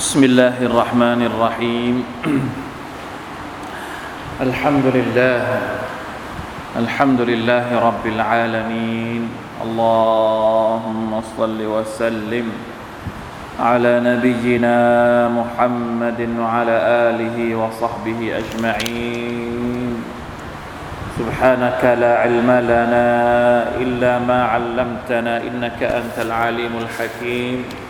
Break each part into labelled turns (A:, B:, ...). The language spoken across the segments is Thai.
A: بسم الله الرحمن الرحيم. الحمد لله الحمد لله رب العالمين. اللهم صل وسلم على نبينا محمد وعلى آله وصحبه أجمعين. سبحانك لا علم لنا إلا ما علمتنا إنك أنت العليم الحكيم.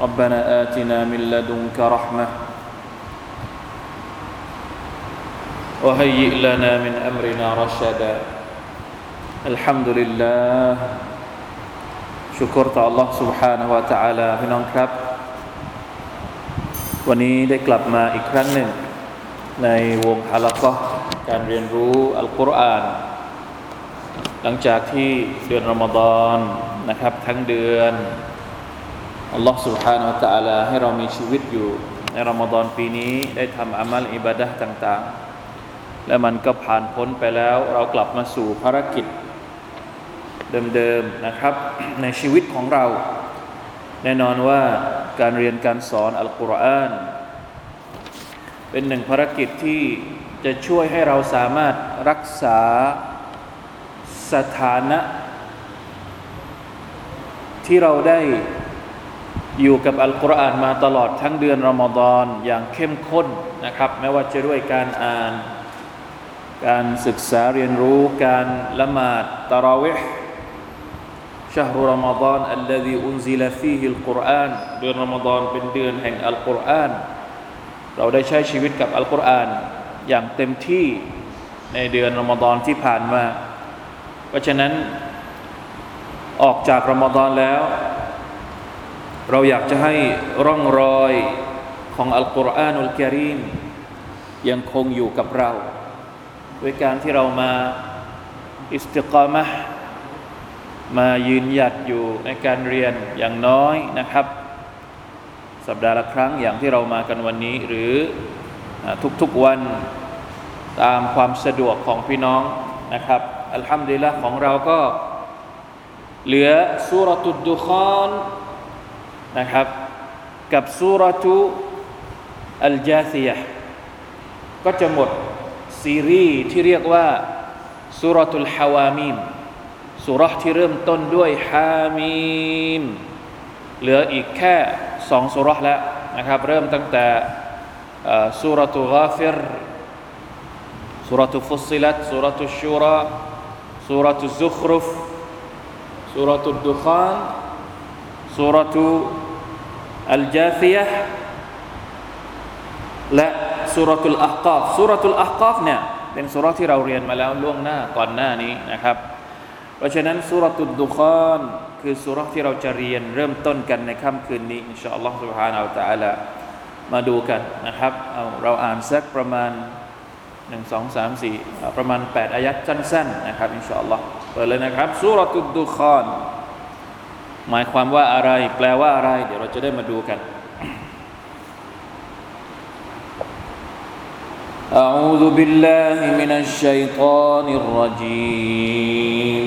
A: ربنا آتنا من لدنك رحمة وهيئ لنا من أمرنا رشدا الحمد لله ชุกรต่อ Allah سبحانه และ تعالى พี่น้องครับ วันนี้ได้กลับมาอีกครั้งหนึ่ง ในวงฮาละกะการเรียนรู้อัลกุรอาน หลังจากที่เดือนรอมฎอนนะครับ ทั้งเดือน อัลลอฮ์ سبحانه และ تعالى ให้เรามีชีวิตอยู่ ในรอมฎอนปีนี้ได้ทำอามัลอิบาดะต่างๆ และมันก็ผ่านพ้นไปแล้ว เรากลับมาสู่ภารกิจ เดิมๆนะครับ ในชีวิตของเรา แน่นอนว่าการเรียนการสอนอัลกุรอาน เป็นหนึ่งภารกิจที่จะช่วยให้เราสามารถรักษาสถานะ ที่เราได้ อยู่กับอัลกุรอานมาตลอดทั้งเดือนรอมฎอนอย่างเข้มข้นนะครับไม่ว่าจะด้วยการอ่าน การศึกษาเรียนรู้การละหมาดตะราวิห์ชาฮรุรอมฎอนอัลลซีอุนซิลฟีฮิลกุรอานเดือนรอมฎอนเป็นเดือนแห่งอัลกุรอานเราได้ใช้ชีวิตกับอัลกุรอานอย่างเต็มที่ในเดือนรอมฎอนที่ผ่านมา เพราะฉะนั้นออกจากรอมฎอนแล้ว เราอยากจะให้ร่องรอยของอัลกุรอานุลกิริมยังคงอยู่กับเรา ด้วยการที่เรามาอิสติกามะมายืนหยัดอยู่ในการเรียนอย่างน้อยนะครับ สัปดาห์ละครั้งอย่างที่เรามากันวันนี้ หรือทุกๆวันตามความสะดวกของพี่น้องนะครับอัลฮัมดุลิลละของเราก็เหลือสุรตุดดุคอน นะครับ กับสุรทูอัลจาซียะก็จะหมดซีรีส์ที่เรียกว่าสุรทุลฮาวามีมสุรที่เริ่มต้นด้วยฮามีมเหลืออีกแค่สองสุรแล้วนะครับ เริ่มตั้งแต่สุรทุกาฟิรสุรทุฟุสิลัตสุรทุชูราสุรทุซุครุฟสุรทุดุคานสุรทุ อัลจาซียะและสุรทุลอักาฟสุรทุลอักาฟเนี่ยเป็นสุรที่เราเรียนมาแล้วล่วงหน้าก่อนหน้านี้นะครับ เพราะฉะนั้นสุรทุลดุคอนคือสุรที่เราจะเรียนเริ่มต้นกันในค่ำคืนนี้อินชาอัลลอฮฺ سبحانه และ تعالى มาดูกันนะครับเอาเราอ่านสักประมาณหนึ่งสองสามสี่ประมาณแปดอายัดสั้นๆนะครับอินชาอัลลอฮฺเปิดเลยนะครับสุรทุลดุคอน หมายความว่าอะไร แปลว่าอะไร เดี๋ยวเราจะได้มาดูกัน أعوذ بالله من الشيطان الرجيم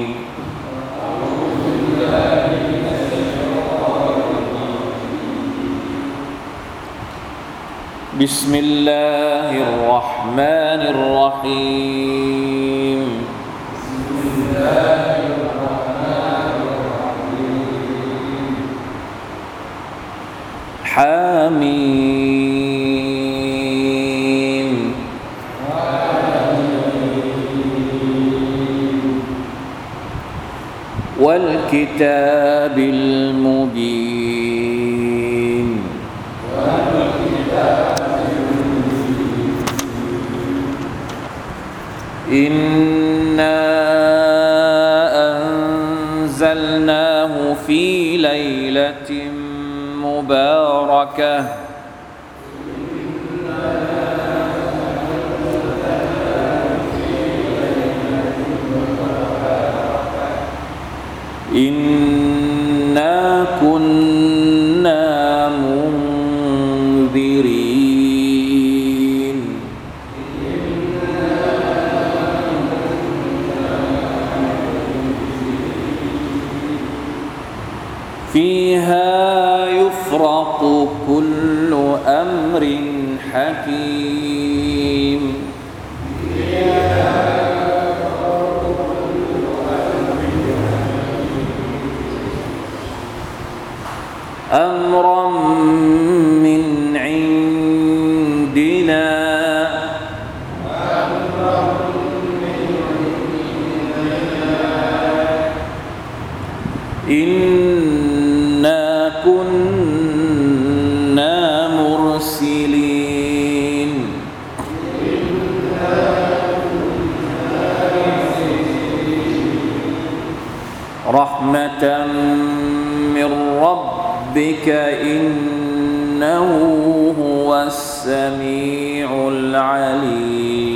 A: بسم الله الرحمن الرحيم بسم الله حميم. والكتاب المبين. إنا أنزلناه في ليلة مباركة فيها يفرق كل أمر حكيم. أمرا ربك إنه هو السميع العليم.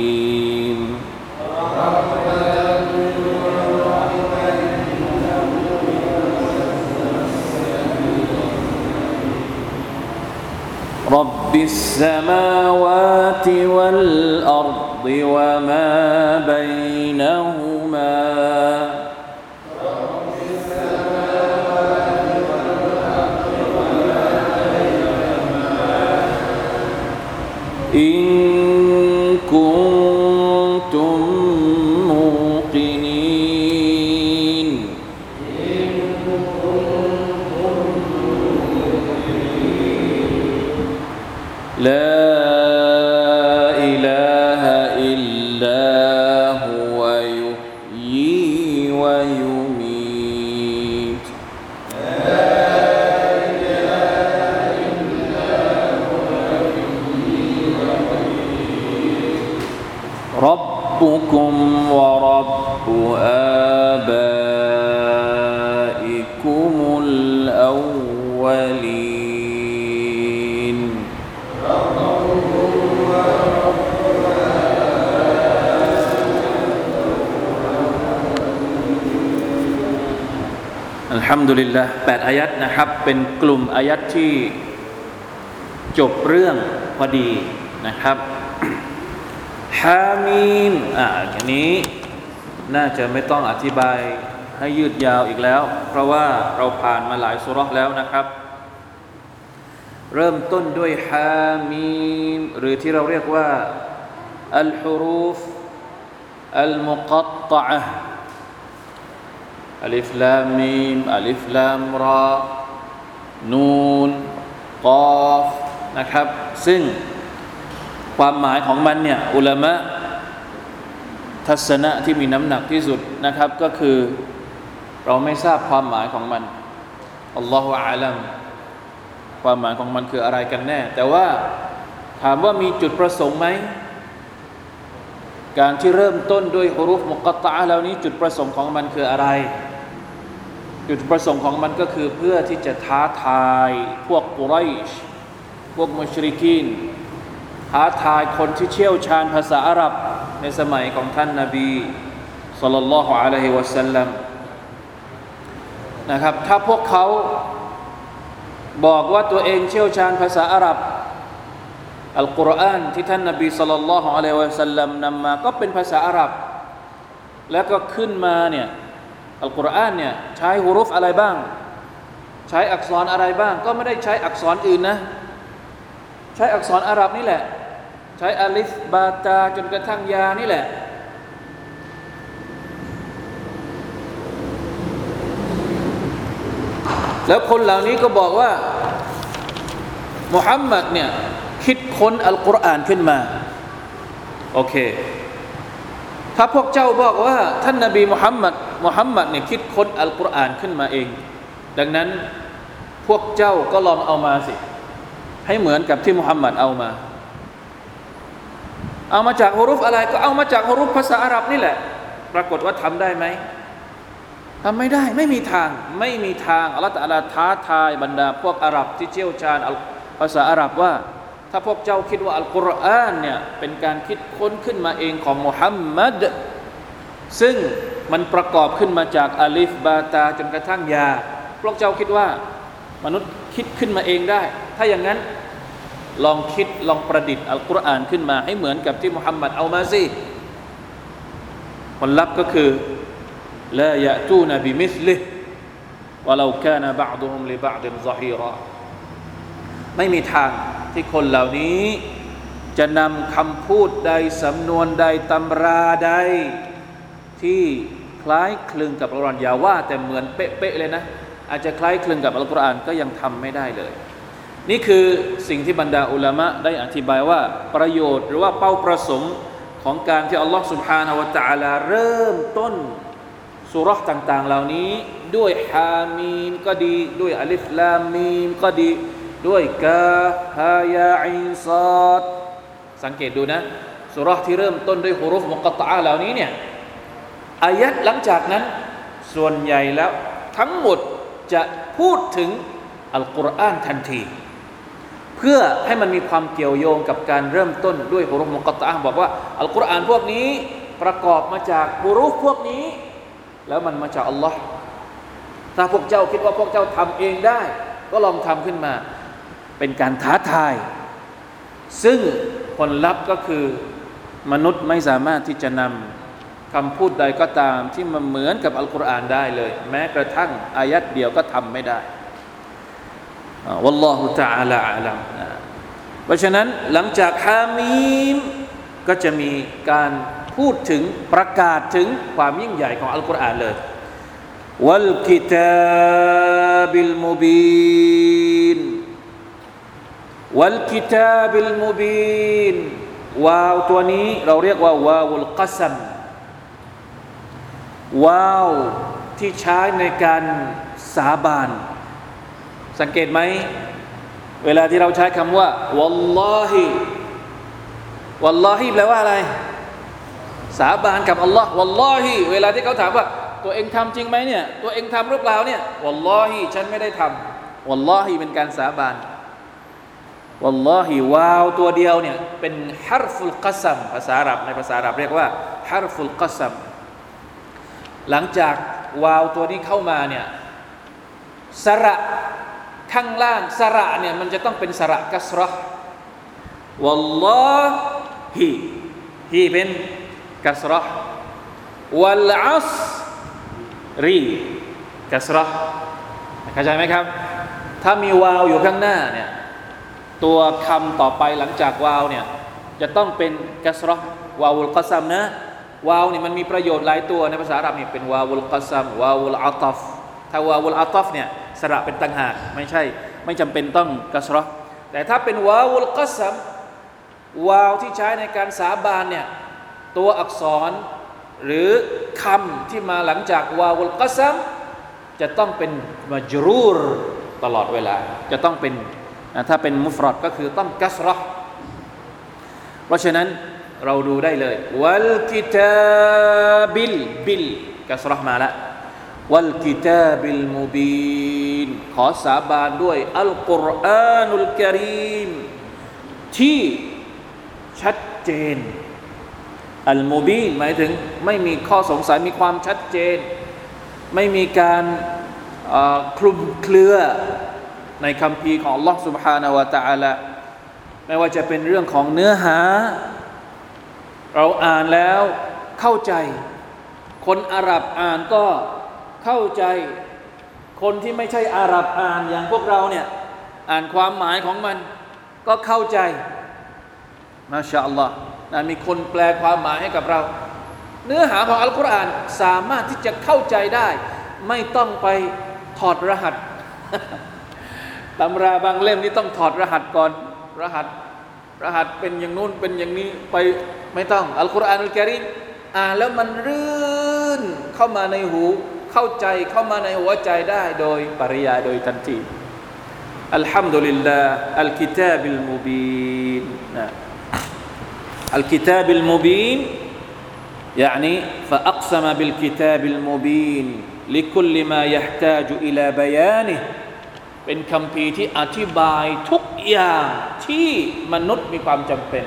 A: رب السماوات والأرض وما بينهما كنتم ฮัมดุลิลละแปดอายัดนะครับ เป็นกลุ่มอายัดที่จบเรื่องพอดีนะครับฮามีมอ่าอันนี้น่าจะไม่ต้องอธิบายให้ยืดยาวอีกแล้ว เพราะว่าเราผ่านมาหลายสุราะห์แล้วนะครับ เริ่มต้นด้วยฮามีมหรือที่เราเรียกว่าอัลฮุรูฟอัลมุกัตตะ อัลิฟลามีมอัลิฟลามรอนูนกอฟนะครับ ซึ่งความหมายของมันเนี่ยอุลามะทัศนะที่มีน้ำหนักที่สุดนะครับก็คือเราไม่ทราบความหมายของมันอัลลอฮฺอาลัมความหมายของมันคืออะไรกันแน่ แต่ว่าถามว่ามีจุดประสงค์ไหม การที่เริ่มต้นด้วยฮุรุฟมุกตะแล้วนี้จุดประสงค์ของมันคืออะไร จุดประสงค์ของมันก็คือเพื่อที่จะท้าทายพวกกุไรชพวกมุชริกีนท้าทายคนที่เชี่ยวชาญภาษาอาหรับในสมัยของท่านนาบีสุลต่านละฮ์อะลัยฮิวะสัลลัมนะครับ ถ้าพวกเขาบอกว่าตัวเองเชี่ยวชาญภาษาอาหรับอัลกุรอานที่ท่านนาบีสุลต่านละฮ์อะลัยฮิวะสัลลัมนำมาก็เป็นภาษาอาหรับ แล้วก็ขึ้นมาเนี่ย อัลกุรอานเนี่ยใช้ฮุรุฟอะไรบ้าง ใช้อักษรอะไรบ้าง ก็ไม่ได้ใช้อักษรอื่นนะ ใช้อักษรอาหรับนี่แหละ ใช้อาลิฟบาตาจนกระทั่งยานี่แหละ แล้วคนเหล่านี้ก็บอกว่ามุฮัมมัดเนี่ยคิดค้นอัลกุรอานขึ้นมา โอเค ถ้าพวกเจ้าบอกว่า ท่านนาบีมุฮัมมัด มุฮัมมัดเนี่ยคิดค้นอัลกุรอานขึ้นมาเอง ดังนั้นพวกเจ้าก็ลองเอามาสิ ให้เหมือนกับที่มุฮัมมัดเอามา เอามาจากฮุรุฟอะไร ก็เอามาจากฮุรุฟภาษาอาหรับนี่แหละ ปรากฏว่าทำได้ไหมทำไม่ได้ไม่มีทางไม่มีทางอัลลอฮฺตะลาท้าทายบรรดาพวกอาหรับที่เชี่ยวชาญภาษาอาหรับว่า ถ้าพวกเจ้าคิดว่าอัลกุรอานเนี่ยเป็นการคิดค้นขึ้นมาเองของมุฮัมมัด ซึ่งมันประกอบขึ้นมาจากอาลิฟบาตาจนกระทั่งยา พวกเจ้าคิดว่า มนุษย์คิดขึ้นมาเองได้ ถ้าอย่างนั้นลองคิดลองประดิษฐ์อัลกุรอานขึ้นมาให้เหมือนกับที่มุฮัมมัดเอามาสิผลลัพธ์ก็คือลายะตูนบิมิสลิวะลาคนบะดุมลิบะดินซะฮีรอไม่มีทางที่คนเหล่านี้ จะนำคำพูดใดสำนวนใดตำราใด ที่คล้ายคลึงกับอัลกุรอานอย่าว่า แต่เหมือนเป๊ะๆเลยนะ อาจจะคล้ายคลึงกับอัลกุรอานก็ยังทำไม่ได้เลย นี่คือสิ่งที่บรรดาอุลามะได้อธิบายว่าประโยชน์หรือว่าเป้าประสงค์ของการที่อัลลอฮ์สุบฮานาวะตะลาเริ่มต้นสุรษต่าง ๆ เหล่านี้ ด้วยฮามีนก็ดี ด้วยอัลิฟลามีนก็ดี ด้วยกาฮายาอินซอดสังเกตดูนะสุรษที่เริ่มต้นด้วยฮุรุฟมุกตะเหล่านี้เนี่ย อายัดหลังจากนั้น ส่วนใหญ่แล้วทั้งหมดจะพูดถึงอัลกุรอานทันที เพื่อให้มันมีความเกี่ยวโยงกับการเริ่มต้นด้วยฮุรุฟมุกตะบอกว่าอัลกุรอานพวกนี้ประกอบมาจากฮุรุฟพวกนี้ แล้วมันมาจากอัลลอฮ์ถ้าพวกเจ้าคิดว่าพวกเจ้าทำเองได้ ก็ลองทำขึ้นมา เป็นการท้าทาย ซึ่งผลลัพธ์ก็คือมนุษย์ไม่สามารถที่จะนำ คำพูดใดก็ตามที่มันเหมือนกับอัลกุรอานได้เลย แม้กระทั่งอายัดเดียวก็ทำไม่ได้วัลลอฮุตะอาลาอาลัมเพราะฉะนั้นหลังจากฮามีมก็จะมีการพูดถึงประกาศถึงความยิ่งใหญ่ของอัลกุรอานเลยวัลกิตาบิลมุบีนวัลกิตาบิลมุบีนวาวตัวนี้เราเรียกว่าวาวุลกัสัม ว้าวที่ใช้ในการสาบาน สังเกตไหม เวลาที่เราใช้คำว่าวัลลอฮิวัลลอฮิแปลว่าอะไร สาบานกับอัลลอฮ์วัลลอฮิเวลาที่เขาถามว่า ตัวเองทำจริงไหมเนี่ยตัวเองทำหรือเปล่าเนี่ยวัลลอฮิฉันไม่ได้ทำวัลลอฮิเป็นการสาบานวัลลอฮิวาวตัวเดียวเนี่ยเป็นฮารฟุลกัซัมภาษาอาหรับในภาษาอาหรับเรียกว่าฮารฟุลกัซัม หลังจากวาวตัวนี้เข้ามาเนี่ยสระข้างล่างสระเนี่ยมันจะต้องเป็นสระกัสรอวัลลอฮิฮีเป็นกัสรอวัลอัสรีกัสรอเข้าใจไหมครับ ถ้ามีวาวอยู่ข้างหน้าเนี่ยตัวคำต่อไปหลังจากวาวเนี่ยจะต้องเป็นกัสรอวาวุลกัซัมนะ วาวเนี่ยมันมีประโยชน์หลายตัวในภาษาอาหรับนี่เป็นวาวุลกัซัมวาวุลอัตฟถ้าวาวุลอัตฟเนี่ยสระเป็นต่างหากไม่ใช่ ไม่จำเป็นต้องกัสรอแต่ถ้าเป็นวาวุลกัซัมวาวที่ใช้ในการสาบานเนี่ยตัวอักษรหรือคำที่มาหลังจากวาวุลกัซัมจะต้องเป็นมัจรูรตลอดเวลา จะต้องเป็นถ้าเป็นمفردก็คือต้องكسرةเพราะฉะนั้น เราดูได้เลยวัลกิตาบิลบิลกัสรอมาละวัลกิตาบิลมุบีนขอสาบานด้วยอัลกุรอานุลกิริมที่ชัดเจนอัลมุบีนหมายถึงไม่มีข้อสงสัยมีความชัดเจน ไม่มีการคลุมเครือ ในคำพีของ Allah سبحانه และ تعالى ไม่ว่าจะเป็นเรื่องของเนื้อหา เราอ่านแล้วเข้าใจ คนอาหรับอ่านก็เข้าใจ คนที่ไม่ใช่อาหรับอ่านอย่างพวกเราเนี่ยอ่านความหมายของมันก็เข้าใจมาชาอัลลอฮ์นะมีคนแปลความหมายให้กับเรา เนื้อหาของอัลกุรอานสามารถที่จะเข้าใจได้ ไม่ต้องไปถอดรหัสตำราบางเล่มนี่ต้องถอดรหัสก่อน รหัส รหัสเป็นอย่างนู้นเป็นอย่างนี้ไป ไม่ต้อง อัลกุรอานอัลกิริมอ่านแล้วมันรื่นเข้ามาในหู เข้าใจเข้ามาในหัวใจได้โดยปริยายโดยทันทีอัลฮัมดุลิลลาห์อัลกิตาบิลมุบีนนะ الكتاب المبين يعني فأقسم بالكتاب المبين لكل ما يحتاج إلى بيانه เป็นคำพีที่อธิบายทุกอย่างที่มนุษย์มีความจำเป็น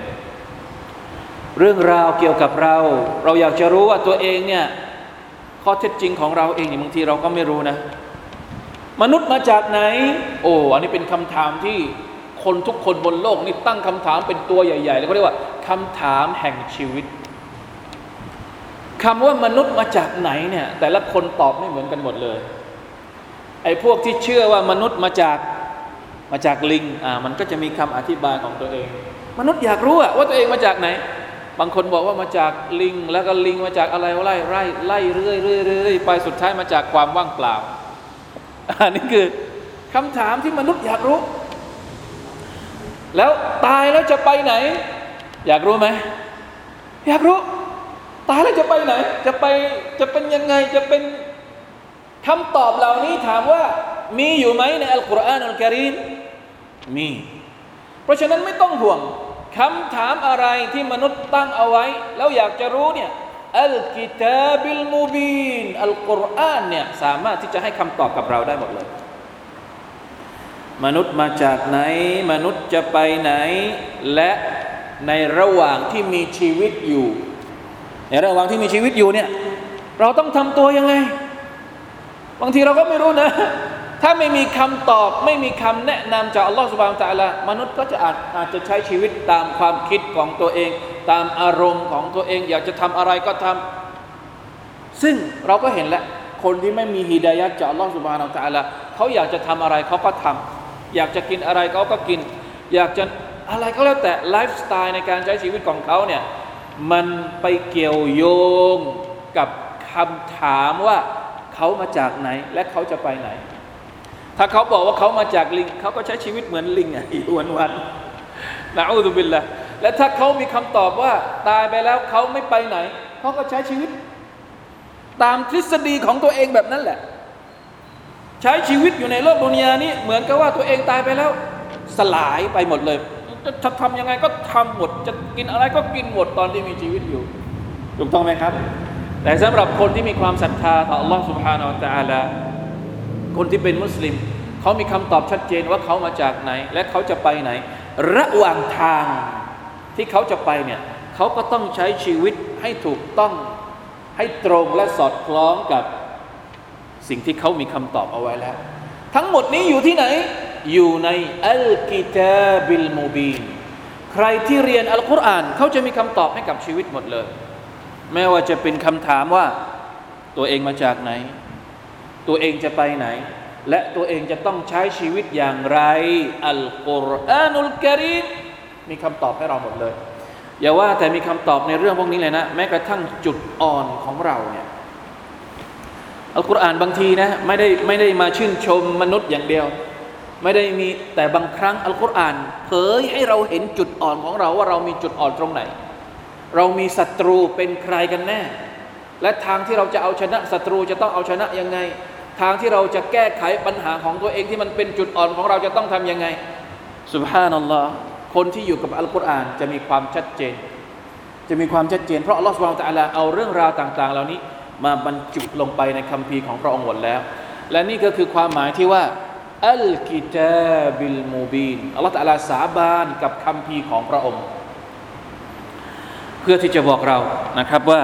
A: เรื่องราวเกี่ยวกับเรา เราอยากจะรู้ว่าตัวเองเนี่ยข้อเท็จจริงของเราเองบางทีเราก็ไม่รู้นะ มนุษย์มาจากไหน โอ้อันนี้เป็นคำถามที่คนทุกคนบนโลกนี่ตั้งคำถามเป็นตัวใหญ่ๆแล้วก็เรียกว่าคำถามแห่งชีวิตคำว่ามนุษย์มาจากไหนเนี่ยแต่ละคนตอบไม่เหมือนกันหมดเลยไอ้พวกที่เชื่อว่ามนุษย์มาจากมาจากลิงอ่ามันก็จะมีคำอธิบายของตัวเอง มนุษย์อยากรู้ว่าตัวเองมาจากไหน บางคนบอกว่ามาจากลิง แล้วก็ลิงมาจากอะไรไล่ไล่ไล่เรื่อยเรื่อยเรื่อยไปสุดท้ายมาจากความว่างเปล่าอันนี้คือคำถามที่มนุษย์อยากรู้ แล้วตายแล้วจะไปไหน อยากรู้ไหมอยากรู้ ตายแล้วจะไปไหน จะไปจะเป็นยังไงจะเป็นคำตอบเหล่านี้ถามว่ามีอยู่ไหมในอัลกุรอานอัลกิริมมี เพราะฉะนั้นไม่ต้องห่วง คำถามอะไรที่มนุษย์ตั้งเอาไว้ แล้วอยากจะรู้เนี่ยอัลกิตาบิลมูบีนอัลกุรอานเนี่ยสามารถที่จะให้คำตอบกับเราได้หมดเลย มนุษย์มาจากไหน มนุษย์จะไปไหน และในระหว่างที่มีชีวิตอยู่ ในระหว่างที่มีชีวิตอยู่เนี่ยเราต้องทำตัวยังไง บางทีเราก็ไม่รู้นะ ถ้าไม่มีคำตอบไม่มีคำแนะนำจากอัลลอฮฺสุบานตะละมนุษย์ก็จะอาจอาจจะใช้ชีวิตตามความคิดของตัวเอง ตามอารมณ์ของตัวเอง อยากจะทำอะไรก็ทำซึ่งเราก็เห็นแล้วคนที่ไม่มีฮิดายัดจากอัลลอฮฺสุบานตะละเขาอยากจะทำอะไรเขาก็ทำอยากจะกินอะไรเขาก็กิน อยากจะอะไรก็แล้วแต่ไลฟ์สไตล์ในการใช้ชีวิตของเขาเนี่ยมันไปเกี่ยวโยงกับคำถามว่าเขามาจากไหนและเขาจะไปไหน ถ้าเขาบอกว่าเขามาจากลิง เขาก็ใช้ชีวิตเหมือนลิงอ่ะอยู่วันวันนะอูดุบิลละและถ้าเขามีคำตอบว่าตายไปแล้วเขาไม่ไปไหน เขาก็ใช้ชีวิต ตามทฤษฎีของตัวเองแบบนั้นแหละ ใช้ชีวิตอยู่ในโลกดุนยานี้ เหมือนกับว่าตัวเองตายไปแล้ว สลายไปหมดเลย จะทำยังไงก็ทำหมด จะกินอะไรก็กินหมดตอนที่มีชีวิตอยู่ ถูกต้องไหมครับแต่สำหรับคนที่มีความศรัทธาต่อ Allah سبحانه และ تعالى คนที่เป็นมุสลิม เขามีคำตอบชัดเจนว่าเขามาจากไหน และเขาจะไปไหน ระหว่างทางที่เขาจะไปเนี่ยเขาก็ต้องใช้ชีวิตให้ถูกต้องให้ตรงและสอดคล้องกับสิ่งที่เขามีคำตอบเอาไว้แล้ว ทั้งหมดนี้อยู่ที่ไหน อยู่ในอัลกิตาบิลมูบีนใครที่เรียนอัลกุรอานเขาจะมีคำตอบให้กับชีวิตหมดเลย แม้ว่าจะเป็นคำถามว่าตัวเองมาจากไหน ตัวเองจะไปไหน และตัวเองจะต้องใช้ชีวิตอย่างไรอัลกุรอานุลกิริมมีคำตอบให้เราหมดเลย อย่าว่าแต่มีคำตอบในเรื่องพวกนี้เลยนะ แม้กระทั่งจุดอ่อนของเราเนี่ยอัลกุรอานบางทีนะไม่ได้ไม่ได้มาชื่นชมมนุษย์อย่างเดียว ไม่ได้มีแต่บางครั้งอัลกุรอานเผยให้เราเห็นจุดอ่อนของเราว่าเรามีจุดอ่อนตรงไหน เรามีศัตรูเป็นใครกันแน่ และทางที่เราจะเอาชนะศัตรูจะต้องเอาชนะยังไง ทางที่เราจะแก้ไขปัญหาของตัวเองที่มันเป็นจุดอ่อนของเราจะต้องทำยังไงสุบฮานัลลอฮ์คนที่อยู่กับอัลกุรอานจะมีความชัดเจน จะมีความชัดเจน เพราะอัลลอฮฺสุบฮานตะลาเอาเรื่องราวต่าง ๆ เหล่านี้มาบรรจุลงไปในคัมภีร์ของพระองค์หมดแล้ว และนี่ก็คือความหมายที่ว่าอัลกิตาบิลมูบีนอัลลอฮฺตะลาสาบานกับคัมภีร์ของพระองค์ เพื่อที่จะบอกเรานะครับว่า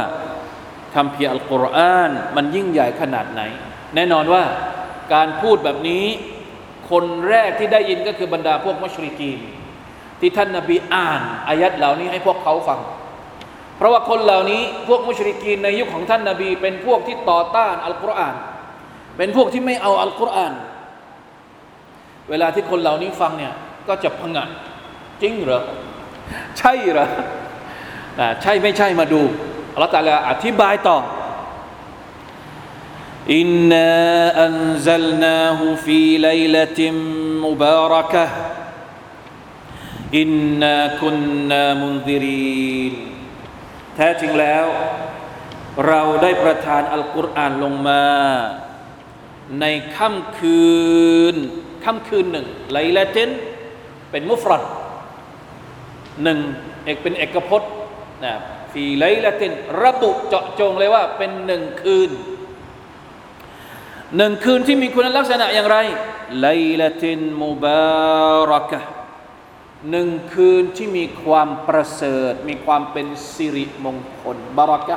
A: คำเพียอัลกุรอานมันยิ่งใหญ่ขนาดไหน แน่นอนว่าการพูดแบบนี้ คนแรกที่ได้ยินก็คือบรรดาพวกมัชริกีนที่ท่านนาบีอ่านอายัดเหล่านี้ให้พวกเขาฟัง เพราะว่าคนเหล่านี้พวกมุชริกีนในยุคของท่านนาบี เป็นพวกที่ต่อต้านอัลกุรอาน เป็นพวกที่ไม่เอาอัลกุรอาน เวลาที่คนเหล่านี้ฟังเนี่ยก็จะพังะจริงเหรอ ใช่เหรอใช่ไม่ใช่มาดูอัลลอฮฺตาลาอธิบายต่อ إنا أنزلناه في ليلة مباركة إنا كنا منذرينแท้จริงแล้ว เราได้ประทานอัลกุรอานลงมา ในค่ำคืนค่ำคืนหนึ่งไลลาตินเป็นมุฟรัดหนึ่งเอกเป็นเอกพจน์นะฟีไลละตินระบุเจาะจงเลยว่าเป็นหนึ่งคืน หนึ่งคืนที่มีคุณลักษณะอย่างไรไลละตินมุบารักะหนึ่งคืนที่มีความประเสริฐ มีความเป็นสิริมงคลบารักะ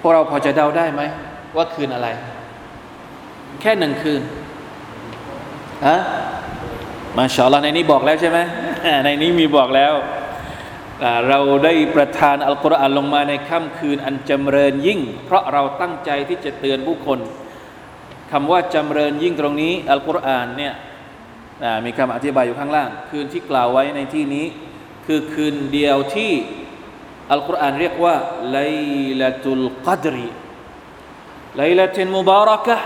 A: พวกเราพอจะเดาได้ไหม ว่าคืนอะไร แค่หนึ่งคืนฮะมาชาอัลอในนี้บอกแล้วใช่ไหมในนี้มีบอกแล้ว เราได้ประทานอัลกุรอานลงมาในค่ำคืนอันจำเริญยิ่ง เพราะเราตั้งใจที่จะเตือนผู้คนคำว่าจำเริญยิ่งตรงนี้อัลกุรอานเนี่ยมีคำอธิบายอยู่ข้างล่าง คืนที่กล่าวไว้ในที่นี้ คือคืนเดียวที่อัลกุรอานเรียกว่าليلة القدر الليلة المباركة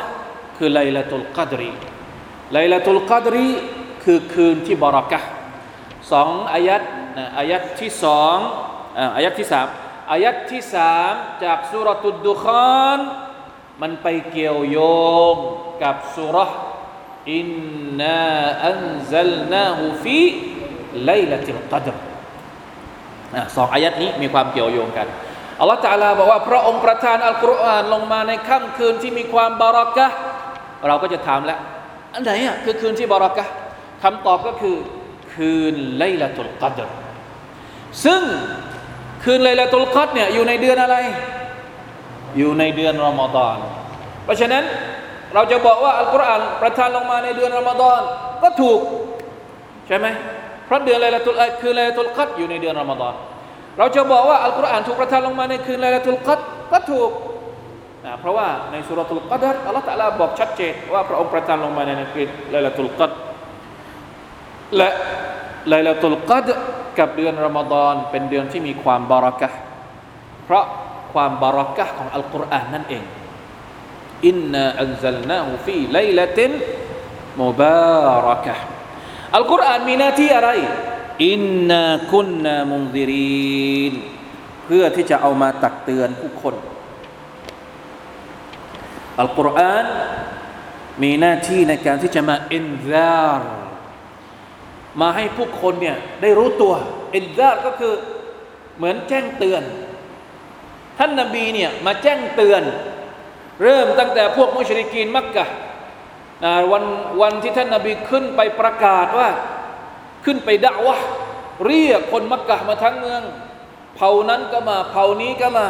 A: คือليلة القدر ليلة القدرคือคืนที่บารักะ สองอายัดนะอายัดที่สองอายัดที่สามอายัดที่สามจากسورة الدخانมันไปเกี่ยวโยงกับสุรإنا أنزلناه في ليلة القدرสองอายัดนี้มีความเกี่ยวโยงกันอัลลอฮฺตาลาบอกว่าพระองค์ประทานอัลกุรอานลงมาในค่ำคืนที่มีความบารักะเราก็จะถามแล้ว อันไหนอะคือคืนที่บารักะคำตอบก็คือ คืนليلة القدرซึ่งคืนليلة القدرเนี่ยอยู่ในเดือนอะไร อยู่ในเดือนรอมฎอนเพราะฉะนั้นเราจะบอกว่าอัลกุรอานประทานลงมาในเดือนรอมฎอนก็ถูกใช่ไหมเพราะเดือนไลลาตุลคือไลลาตุลกัดอยู่ในเดือนรอมฎอนเราจะบอกว่าอัลกุรอานถูกประทานลงมาในคืนไลลาตุลกัดก็ถูกนะเพราะว่าในสุรตุลกัดอัลลอฮฺตะลาบอกชัดเจนว่าพระองค์ประทานลงมาในคืนไลลาตุลกัด และไลลาตุลกัดกับเดือนรอมฎอนเป็นเดือนที่มีความบารักะเพราะความบารักะของอัลกุรอานนั่นเองإنا أنزلناه في ليلة مباركةอัลกุรอานมีหน้าที่อะไรإنا كنا منذرينเพื่อที่จะเอามาตักเตือนผู้คนอัลกุรอานมีหน้าที่ในการที่จะมาإنذار มาให้ผู้คนเนี่ยได้รู้ตัวอินซาก็คือเหมือนแจ้งเตือน ท่านนาบีเนี่ยมาแจ้งเตือน เริ่มตั้งแต่พวกมุชริกีนมักกะวันวันที่ท่านนาบีขึ้นไปประกาศว่า ขึ้นไปด่าวะเรียกคนมักกะมาทั้งเมือง เผ่านั้นก็มาเผ่านี้ก็มา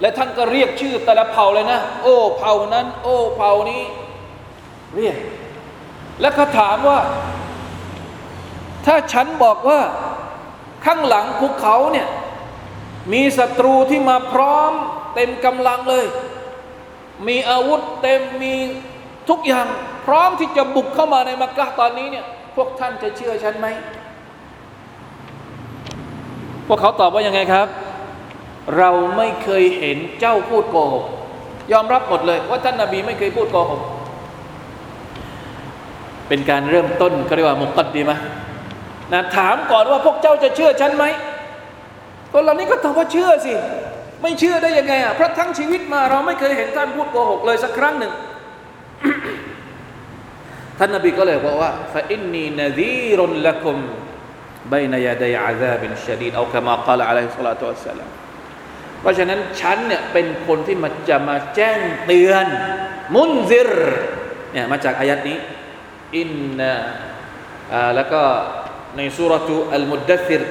A: และท่านก็เรียกชื่อแต่ละเผ่าเลยนะ โอ้เผ่านั้น โอ้เผ่านี้ เรียก แล้วก็ถามว่า ถ้าฉันบอกว่าข้างหลังภูเขาเนี่ยมีศัตรูที่มาพร้อมเต็มกำลังเลย มีอาวุธเต็มมีทุกอย่างพร้อมที่จะบุกเข้ามาในมักกะตอนนี้เนี่ยพวกท่านจะเชื่อฉันไหม พวกเขาตอบว่ายังไงครับ เราไม่เคยเห็นเจ้าพูดโกหกยอมรับหมดเลย ว่าท่านนาบีไม่เคยพูดโกหกเป็นการเริ่มต้นเขาเรียกว่ามุกัดดีไหม นะถามก่อนว่าพวกเจ้าจะเชื่อฉันไหมคนเหล่านี้ก็ตอบว่าเชื่อสิ ไม่เชื่อได้ยังไงอะเพราะทั้งชีวิตมาเราไม่เคยเห็นท่านพูดโกหกเลยสักครั้งหนึ่งท่านนบีก็เลยบอกว่าฟาอินนีนดีรุนละคุมบนยาดยอาซาบินชดีดเอาคำกล่าวอะลัยฮิสลาตุอัสสลามเพราะฉะนั้นฉันเนี่ยเป็นคนที่มาจะมาแจ้งเตือน منذرเนี่ยมาจากอายัดนี้อินนะแล้วก็ ในسورة المدثر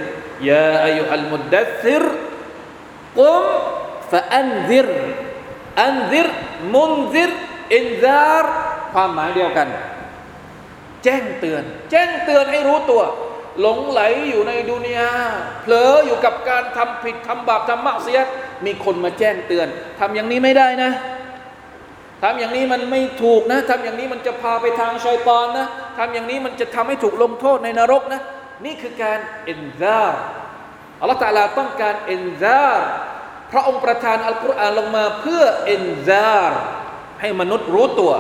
A: يا أيها المدثر قم فأنذر أنذر منذر إنذارความหมายเดียวกัน แจ้งเตือน แจ้งเตือนให้รู้ตัว หลงไหลอยู่ในดุนยาเผลออยู่กับการทำผิดทำบาปทำمعصيةมีคนมาแจ้งเตือนทำอย่างนี้ไม่ได้นะ ทำอย่างนี้มันไม่ถูกนะทำอย่างนี้มันจะพาไปทางชัยตอนนะทำอย่างนี้มันจะทำให้ถูกลงโทษในนรกนะ นี่คือการإنذارอัลลอฮฺตาลาต้องการإنذارพระองค์ประทานอัลกุรอานลงมาเพื่อإنذارให้มนุษย์รู้ตัว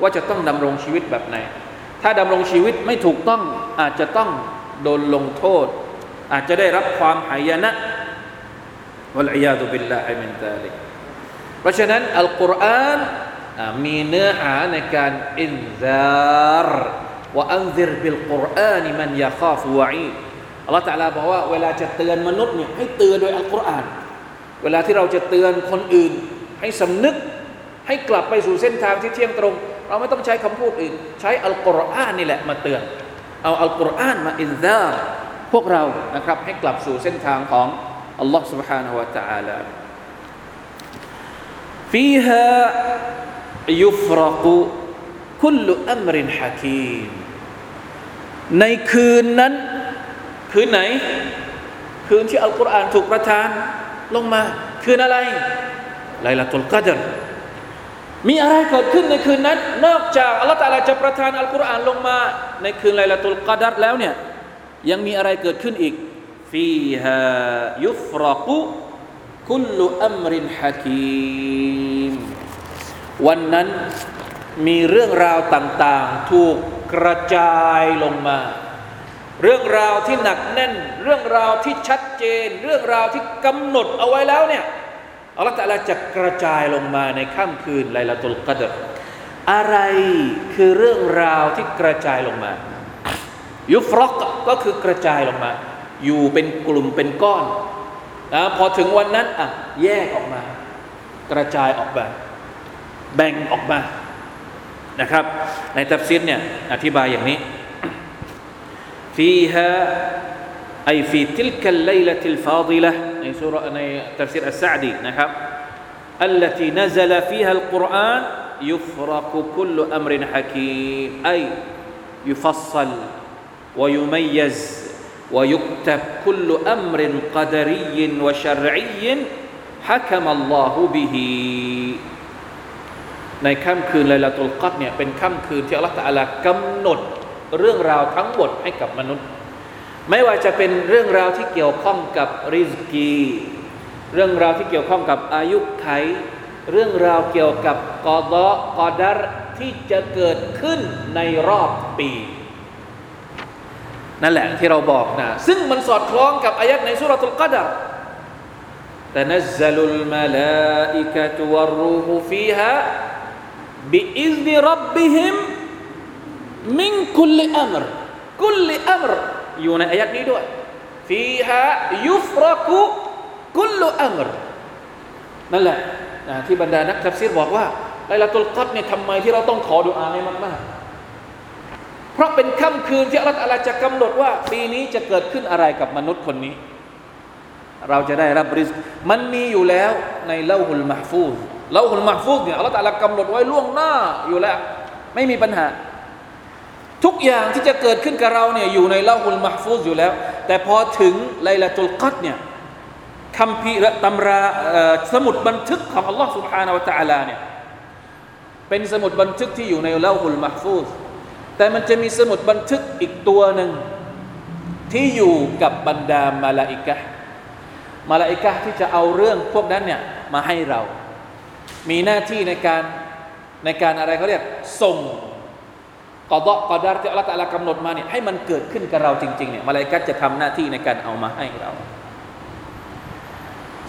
A: ว่าจะต้องดำรงชีวิตแบบไหน ถ้าดำรงชีวิตไม่ถูกต้องอาจจะต้องโดนลงโทษ อาจจะได้รับความหายนะوالعياذ بالله من ذلكเพราะฉะนั้นอัลกุรอาน มีเนื้อหาในการอินซาร์ว่าอันซิรบิลกุรอานีมันยาคาฟูอีอัลลอฮฺตะลาบอกว่าเวลาจะเตือนมนุษย์เนี่ยให้เตือนโดยอัลกุรอานเวลาที่เราจะเตือนคนอื่น ให้สำนึกให้กลับไปสู่เส้นทางที่เที่ยงตรง เราไม่ต้องใช้คำพูดอื่น ใช้อัลกุรอานนี่แหละมาเตือน เอาอัลกุรอานมาอินซาร์พวกเรานะครับให้กลับสู่เส้นทางของอัลลอฮฺ سبحانه และ تعالى فيها ยุฟรกุคุลอัมรินฮะคีมในคืนนั้น คืนไหน คืนที่อัลกุรอานถูกประทาน ลงมา คืนอะไรไลลาตุลกัดรมีอะไรเกิดขึ้นในคืนนั้น นอกจากอัลลอฮฺตาลจะประทานอัลกุรอานลงมา ในคืนไลลาตุลกัดรแล้วเนี่ยยังมีอะไรเกิดขึ้นอีกฟีฮายุฟรกุคุลอัมรินฮะคีม วันนั้นมีเรื่องราวต่างๆ ถูกกระจายลงมา เรื่องราวที่หนักแน่น เรื่องราวที่ชัดเจน เรื่องราวที่กำหนดเอาไว้แล้วเนี่ยอัลลอฮฺตะลาจะกระจายลงมาในค่ำคืนไลลาตุลกัดรอะไรคือเรื่องราวที่กระจายลงมา ยุฟรอกก็คือกระจายลงมา อยู่เป็นกลุ่มเป็นก้อนนะพอถึงวันนั้นอะแยกออกมา กระจายออกมา แบ่งออกมานะครับ ในตัฟซีดเนี่ยอธิบายอย่างนี้ فيها أي في تلك الليلة الفاضلة ในสุรในตัฟซีรอัสซาดีนะครับ التي نزل فيها القرآن يفرق كل أمر حكيم أي يفصل ويميز ويكتب كل أمر قدري وشرعي حكم الله به ในค่ำคืนไลลาตุลกัดเนี่ยเป็นค่ำคืนที่อัลลอฮฺตะลากำหนดเรื่องราวทั้งหมดให้กับมนุษย์ ไม่ว่าจะเป็นเรื่องราวที่เกี่ยวข้องกับริสกี เรื่องราวที่เกี่ยวข้องกับอายุไข เรื่องราวเกี่ยวกับกอดอกอดัรที่จะเกิดขึ้นในรอบปี นั่นแหละที่เราบอกนะ ซึ่งมันสอดคล้องกับอายัดในสุรทุลกัดาร تنزل الملائكة والروح فيها บิอิซนิรับบิฮิมมิงคุลอัมรคุลอัมรอยู่ในอายัดนี้ด้วยฟีฮะยุฟรักุคุลอัมรนั่นแหละที่บรรดานักทัฟซีรบอกว่าไลลาตุลกัดเนี่ยทำไมที่เราต้องขอดุอาให้มากๆ เพราะเป็นค่ำคืนที่อัลลอฮฺจะกำหนดว่าปีนี้จะเกิดขึ้นอะไรกับมนุษย์คนนี้ เราจะได้รับริสมันมีอยู่แล้วในเล่าหุลมาฟูซเล่าหุลมาฟูซเนี่ยอัลลอฮฺกำหนดไว้ล่วงหน้าอยู่แล้ว ไม่มีปัญหา ทุกอย่างที่จะเกิดขึ้นกับเราเนี่ยอยู่ในเล่าหุลมาฟูซอยู่แล้ว แต่พอถึงไลลาตุลกัดเนี่ยคำพีและตำราสมุดบันทึกของอัลลอฮ์ سبحانه และ تعالى เนี่ยเป็นสมุดบันทึกที่อยู่ในเล่าหุลมาฟูซแต่มันจะมีสมุดบันทึกอีกตัวหนึ่งที่อยู่กับบรรดามาลาอิกะ มาลาอิกะที่จะเอาเรื่องพวกนั้นเนี่ยมาให้เรา มีหน้าที่ในการในการอะไรเขาเรียกส่งกอดกอดารที่อัลลอฮฺกำหนดมาเนี่ยให้มันเกิดขึ้นกับเราจริงๆเนี่ยมาลาอิกะจะทำหน้าที่ในการเอามาให้เรา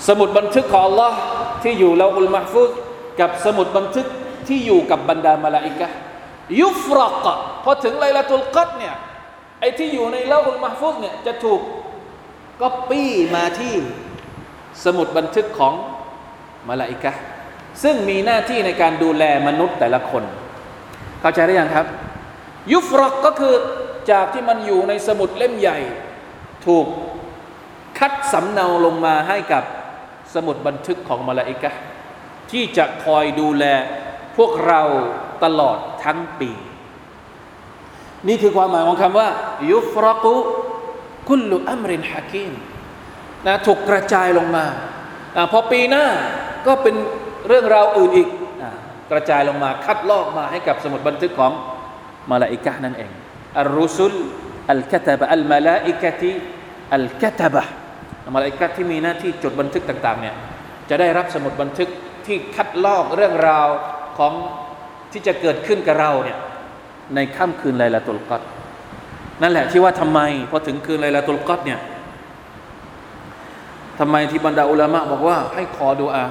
A: สมุดบันทึกของ Allah ที่อยู่เราอุลมาฟุดกับสมุดบันทึกที่อยู่กับบรรดามาลาอิกะยุฟรักพอถึงไลลาตุลกัดเนี่ยไอ้ที่อยู่ในเล่าอุลมาฟุดเนี่ยจะถูกก็ปี้มาที่ สมุดบันทึกของมาลาอิกะซึ่งมีหน้าที่ในการดูแลมนุษย์แต่ละคน เข้าใจได้ยังครับ ยุฟรักก็คือจากที่มันอยู่ในสมุดเล่มใหญ่ ถูกคัดสำเนาลงมาให้กับสมุดบันทึกของมาลาอิกะที่จะคอยดูแลพวกเราตลอดทั้งปี นี่คือความหมายของคำว่า ยุฟรกุคุลอัมรินฮะกีม นะถูกกระจายลงมาอพอปีหน้าก็เป็นเรื่องราวอื่นอีกกระจายลงมาคัดลอกมาให้กับสมุดบันทึกของมาลาอิกะนั่นเองอัลรุสุลอัลกัตบะอัลมาลาอิกะติอัลกัตบะมาลาอิกะที่มีหน้าที่จดบันทึกต่างๆเนี่ยจะได้รับสมุดบันทึกที่คัดลอกเรื่องราวของที่จะเกิดขึ้นกับเราเนี่ยในค่ำคืนไลลาตุลกัดนั่นแหละที่ว่าทำไมพอถึงคืนไลลาตุลกัดเนี่ย ทำไมที่บรรดาอุลามะบอกว่า ให้ขอดุอา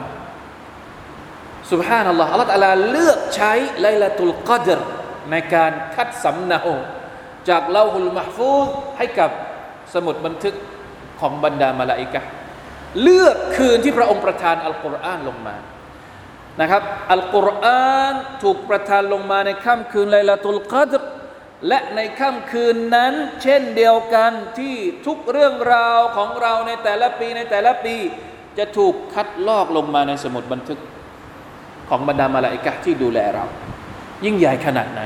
A: สุบฮานัลลอฮ์อัลลอฮฺลาเลือกใช้ไลลาตุลกัดรในการคัดสำเนาจากเล่าหุลมหฟูซให้กับสมุดบันทึกของบรรดามาลาอิกะเลือกคืนที่พระองค์ประทานอัลกุรอานลงมานะครับอัลกุรอานถูกประทานลงมาในค่ำคืนไลลาตุลกัดร และในค่ำคืนนั้น เช่นเดียวกันที่ทุกเรื่องราวของเราในแต่ละปีในแต่ละปี จะถูกคัดลอกลงมาในสมุดบันทึกของบรรดามาลาอิกะที่ดูแลเรา ยิ่งใหญ่ขนาดไหน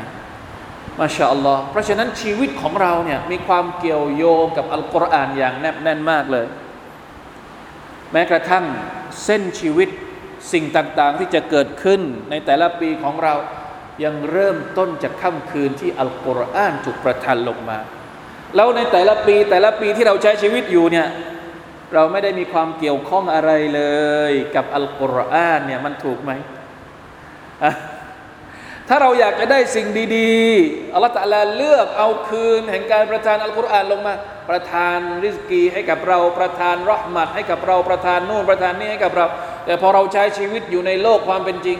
A: มาชาอัลลอฮ์เพราะฉะนั้นชีวิตของเราเนี่ยมีความเกี่ยวโยงกับอัลกุรอานอย่างแนบแน่นมากเลย แม้กระทั่งเส้นชีวิตสิ่งต่างๆ ที่จะเกิดขึ้นในแต่ละปีของเรา ยังเริ่มต้นจากค่ำคืนที่อัลกุรอานถูกประทานลงมา แล้วในแต่ละปีแต่ละปีที่เราใช้ชีวิตอยู่เนี่ยเราไม่ได้มีความเกี่ยวข้องอะไรเลย กับอัลกุรอานเนี่ยมันถูกไหม ถ้าเราอยากจะได้สิ่งดีๆอัลลอฮฺตะลาเลือกเอาคืน แห่งการประทานอัลกุรอานลงมา ประทานริสกีให้กับเราประทานรหมัดให้กับเราประทานนู่นประทานนี่ให้กับเรา แต่พอเราใช้ชีวิตอยู่ในโลกความเป็นจริง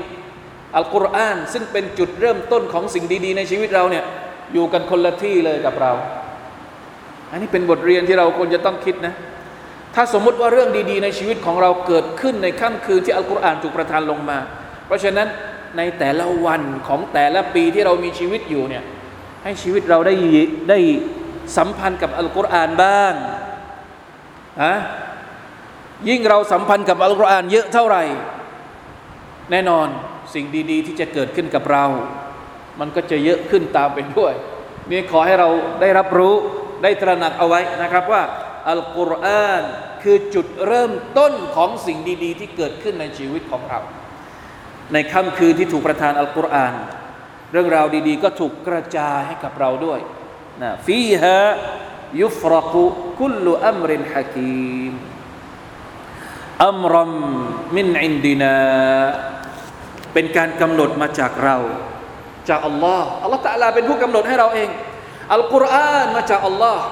A: อัลกุรอานซึ่งเป็นจุดเริ่มต้นของสิ่งดีๆ ในชีวิตเราเนี่ยอยู่กันคนละที่เลยกับเรา อันนี้เป็นบทเรียนที่เราควรจะต้องคิดนะ ถ้าสมมุติว่าเรื่องดีๆ ในชีวิตของเราเกิดขึ้นในค่ำคืนที่อัลกุรอานถูกประทานลงมา เพราะฉะนั้นในแต่ละวันของแต่ละปีที่เรามีชีวิตอยู่เนี่ยให้ชีวิตเราได้ได้สัมพันธ์กับอัลกุรอานบ้างฮะยิ่งเราสัมพันธ์กับอัลกุรอานเยอะเท่าไหร่ แน่นอน สิ่งดี ๆ ที่จะเกิดขึ้นกับเรา มันก็จะเยอะขึ้นตามไปด้วยนี่ขอให้เราได้รับรู้ได้ตระหนักเอาไว้นะครับว่าอัลกุรอานคือจุดเริ่มต้นของสิ่งดี ๆ ที่เกิดขึ้นในชีวิตของเรา ในค่ำคืนที่ถูกประทานอัลกุรอาน เรื่องราวดี ๆ ก็ถูกกระจายให้กับเราด้วยนะفيها يفرق كل أمر حكيم أمرا من عندنا เป็นการกำหนดมาจากเรา จากอัลลอฮ์อัลลอฮ์ตะลาเป็นผู้กำหนดให้เราเอง อัลกุรอานมาจากอัลลอฮ์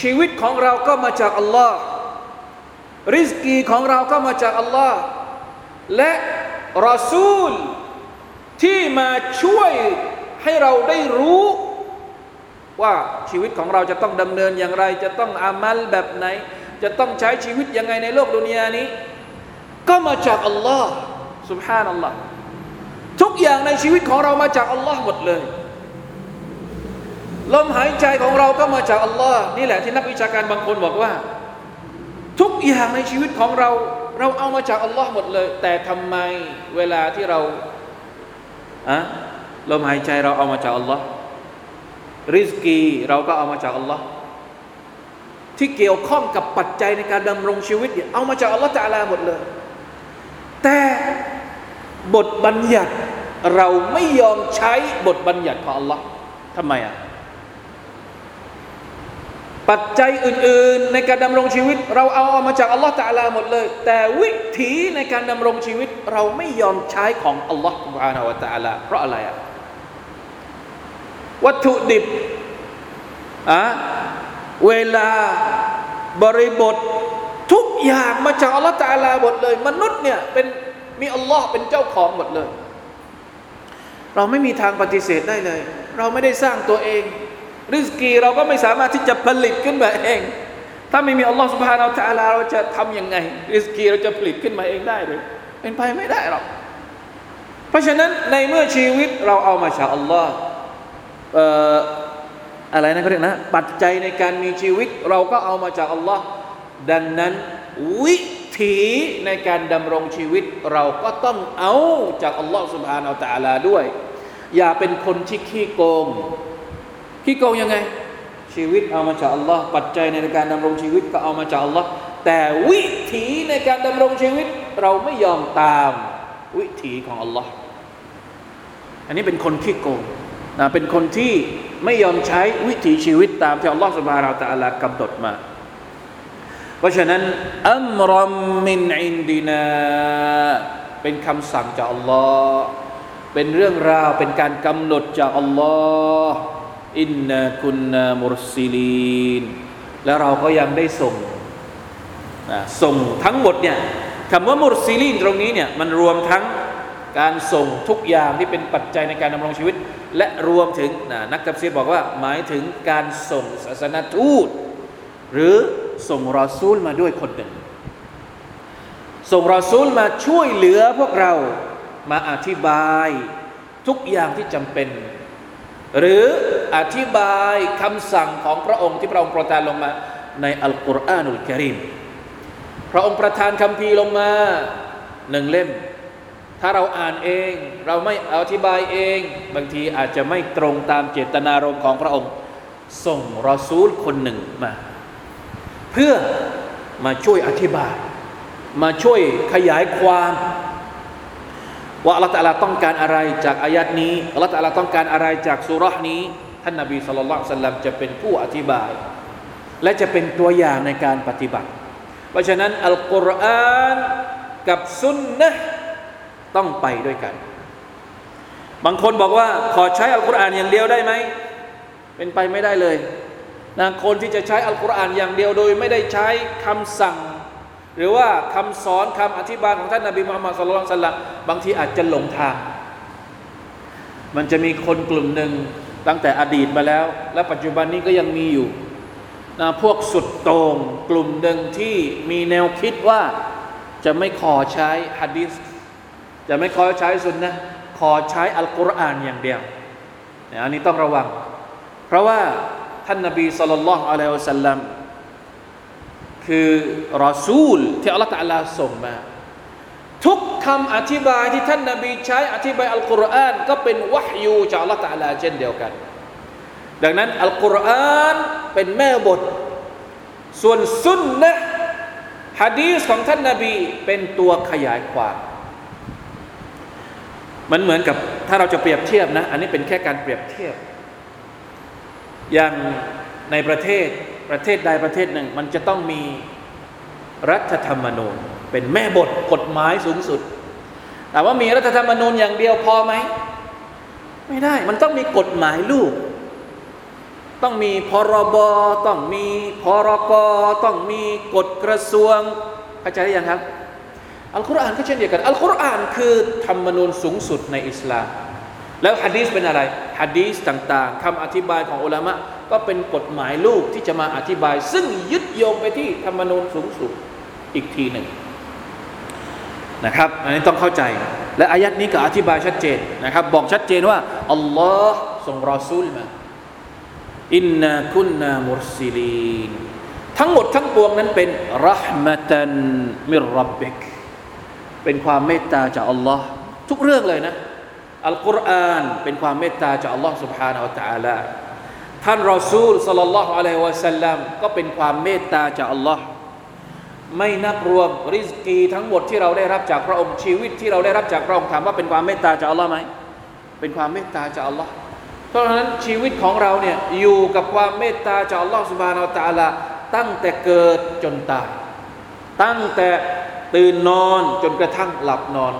A: ชีวิตของเราก็มาจากอัลลอฮ์ริสกีของเราก็มาจากอัลลอฮ์และรอซูล ที่มาช่วยให้เราได้รู้ ว่าชีวิตของเราจะต้องดำเนินอย่างไร จะต้องอามัลแบบไหน จะต้องใช้ชีวิตยังไงในโลกดุนยานี้ ก็มาจากอัลลอฮ์ สุบฮานัลลอฮ์ทุกอย่างในชีวิตของเรามาจากอัลลอฮ์หมดเลย ลมหายใจของเราก็มาจากอัลลอฮ์นี่แหละที่นักวิชาการบางคนบอกว่า ทุกอย่างในชีวิตของเรา เราเอามาจากอัลลอฮ์หมดเลย แต่ทำไมเวลาที่เราอะลมหายใจเราเอามาจากอัลลอฮ์ริสกีเราก็เอามาจากอัลลอฮ์ที่เกี่ยวข้องกับปัจจัยในการดำรงชีวิตเนี่ยเอามาจากอัลลอฮ์ตะลาหมดเลย แต่ บทบัญญัติ เราไม่ยอมใช้บทบัญญัติของ Allah ทำไมอะปัจจัยอื่น ๆ ในการดำรงชีวิต เราเอาออกมาจาก Allah ตะลาหมดเลย แต่วิธีในการดำรงชีวิต เราไม่ยอมใช้ของ Allah ุบานาวะตะลาเพราะอะไรอะวัตถุดิบอะเวลาบริบท ทุกอย่างมาจากอัลลอฮ์ตาลาหมดเลย มนุษย์เนี่ยเป็น มีอัลลอฮ์เป็นเจ้าของหมดเลย เราไม่มีทางปฏิเสธได้เลย เราไม่ได้สร้างตัวเอง ริสกีเราก็ไม่สามารถที่จะผลิตขึ้นมาเอง ถ้าไม่มีอัลลอฮ์สุบฮานาอัลตะลาเราจะทำยังไง ริสกีเราจะผลิตขึ้นมาเองได้หรือเป็นไปไม่ได้หรอกเพราะฉะนั้นในเมื่อชีวิตเราเอามาจากอัลลอฮ์อะไรนะเขาเรียกนะ ปัจจัยในการมีชีวิต เราก็เอามาจากอัลลอฮ์ดังนั้นวิ ถีในการดำรงชีวิตเราก็ต้องเอาจากอัลลอฮ์สุบฮานาอัลตะลาด้วย อย่าเป็นคนที่ขี้โกง ขี้โกงยังไง ชีวิตเอามาจากอัลลอฮ์ปัจจัยในการดำรงชีวิตก็เอามาจากอัลลอฮ์แต่วิถีในการดำรงชีวิต เราไม่ยอมตามวิถีของอัลลอฮ์อันนี้เป็นคนขี้โกงนะเป็นคนที่ไม่ยอมใช้วิถีชีวิตตามที่อัลลอฮ์สุบฮานาอัลตะลากำหนดมา เพราะฉะนั้นอัมรอมมินอินดีนาเป็นคำสั่งจากอัลลอฮ์เป็นเรื่องราวเป็นการกำหนดจากอัลลอฮ์อินนาคุนนามุรซิลีนและเราก็ยังได้ส่งนะส่งทั้งหมดเนี่ยคำว่ามุรซิลีนตรงนี้เนี่ยมันรวมทั้งการส่งทุกอย่างที่เป็นปัจจัยในการดำรงชีวิต และรวมถึงนักตับซีบอกว่าหมายถึงการส่งศาสนทูต หรือ ส่งรอซูลมาด้วยคนหนึ่ง ส่งรอซูลมาช่วยเหลือพวกเรามาอธิบายทุกอย่างที่จำเป็น หรืออธิบายคำสั่งของพระองค์ที่พระองค์ประทานลงมาในอัลกุรอานุลกิริมพระองค์ประทานคำพีลงมาหนึ่งเล่ม ถ้าเราอ่านเองเราไม่อธิบายเอง บางทีอาจจะไม่ตรงตามเจตนารมณ์ของพระองค์ ส่งรอซูลคนหนึ่งมา เพื่อมาช่วยอธิบาย มาช่วยขยายความ ว่าอัลลอฮฺตะลาต้องการอะไรจากอายัดนี้อัลลอฮฺตะลาต้องการอะไรจากสุรานี้ ท่านนบีสุลต่านสัลลัมจะเป็นผู้อธิบาย และจะเป็นตัวอย่างในการปฏิบัติ เพราะฉะนั้นอัลกุรอานกับสุนนะต้องไปด้วยกัน บางคนบอกว่าขอใช้อัลกุรอานอย่างเดียวได้ไหมเป็นไปไม่ได้เลย นะคนที่จะใช้อัลกุรอานอย่างเดียวโดยไม่ได้ใช้คำสั่ง หรือว่าคำสอนคำอธิบายของท่านนาบีมุฮัมมัดสุลลัลสัลลัมบางทีอาจจะหลงทาง มันจะมีคนกลุ่มหนึ่งตั้งแต่อดีตมาแล้ว และปัจจุบันนี้ก็ยังมีอยู่นะพวกสุดโต่งกลุ่มหนึ่งที่มีแนวคิดว่าจะไม่ขอใช้ฮะดิษจะไม่ขอใช้สุนนะขอใช้อัลกุรอานอย่างเดียวอันนี้ต้องระวัง เพราะว่า ท่านนบีสุลต่านละอัลลอฮฺสัลลัมคือรอซูลที่อัลลอฮฺตะลาส่งมา ทุกคำอธิบายที่ท่านนบีใช้อธิบายอัลกุรอานก็เป็นวะฮยูจากอัลลอฮฺตะลาเช่นเดียวกัน ดังนั้นอัลกุรอานเป็นแม่บท ส่วนสุนนะฮะดีสของท่านนบีเป็นตัวขยายความ มันเหมือนกับถ้าเราจะเปรียบเทียบนะ อันนี้เป็นแค่การเปรียบเทียบ อย่างในประเทศประเทศใดประเทศหนึ่ง มันจะต้องมีรัฐธรรมนูญ เป็นแม่บทกฎหมายสูงสุดแต่ว่ามีรัฐธรรมนูญอย่างเดียวพอไหม ไม่ได้มันต้องมีกฎหมายลูก ต้องมีพรบต้องมีพรกต้องมีกฎกระทรวงเข้าใจหรือยังครับอัลกุรอานก็เช่นเดียวกันอัลกุรอานคือธรรมนูญสูงสุดในอิสลาม แล้วฮะดีสเป็นอะไรฮะดีสต่างๆคำอธิบายของอุลามะก็เป็นกฎหมายลูกที่จะมาอธิบาย ซึ่งยึดโยงไปที่ธรรมนูญสูงสุดอีกทีหนึ่งนะครับ อันนี้ต้องเข้าใจ และอายัดนี้ก็อธิบายชัดเจนนะครับ บอกชัดเจนว่าอัลลอฮ์ส่งรอซูลมาอินนาคุนนามุรซิลีนทั้งหมดทั้งปวงนั้นเป็นรหมตันมิรับบิกเป็นความเมตตาจากอัลลอฮ์ทุกเรื่องเลยนะ อัลกุรอานเป็นความเมตตาจากอัลลอฮ์ سبحانه และ تعالى ท่านรอซูลสัลลัลลอฮุอะลัยฮิวะสัลลัมก็เป็นความเมตตาจากอัลลอฮ์ไม่นับรวมริสกีทั้งหมดที่เราได้รับจากพระองค์ชีวิตที่เราได้รับจากพระองค์ถามว่าเป็นความเมตตาจากอัลลอฮ์ไหมเป็นความเมตตาจากอัลลอฮ์เพราะฉะนั้นชีวิตของเราเนี่ยอยู่กับความเมตตาจากอัลลอฮ์ سبحانه และ تعالى ตั้งแต่เกิดจนตาย ตั้งแต่ตื่นนอนจนกระทั่งหลับนอน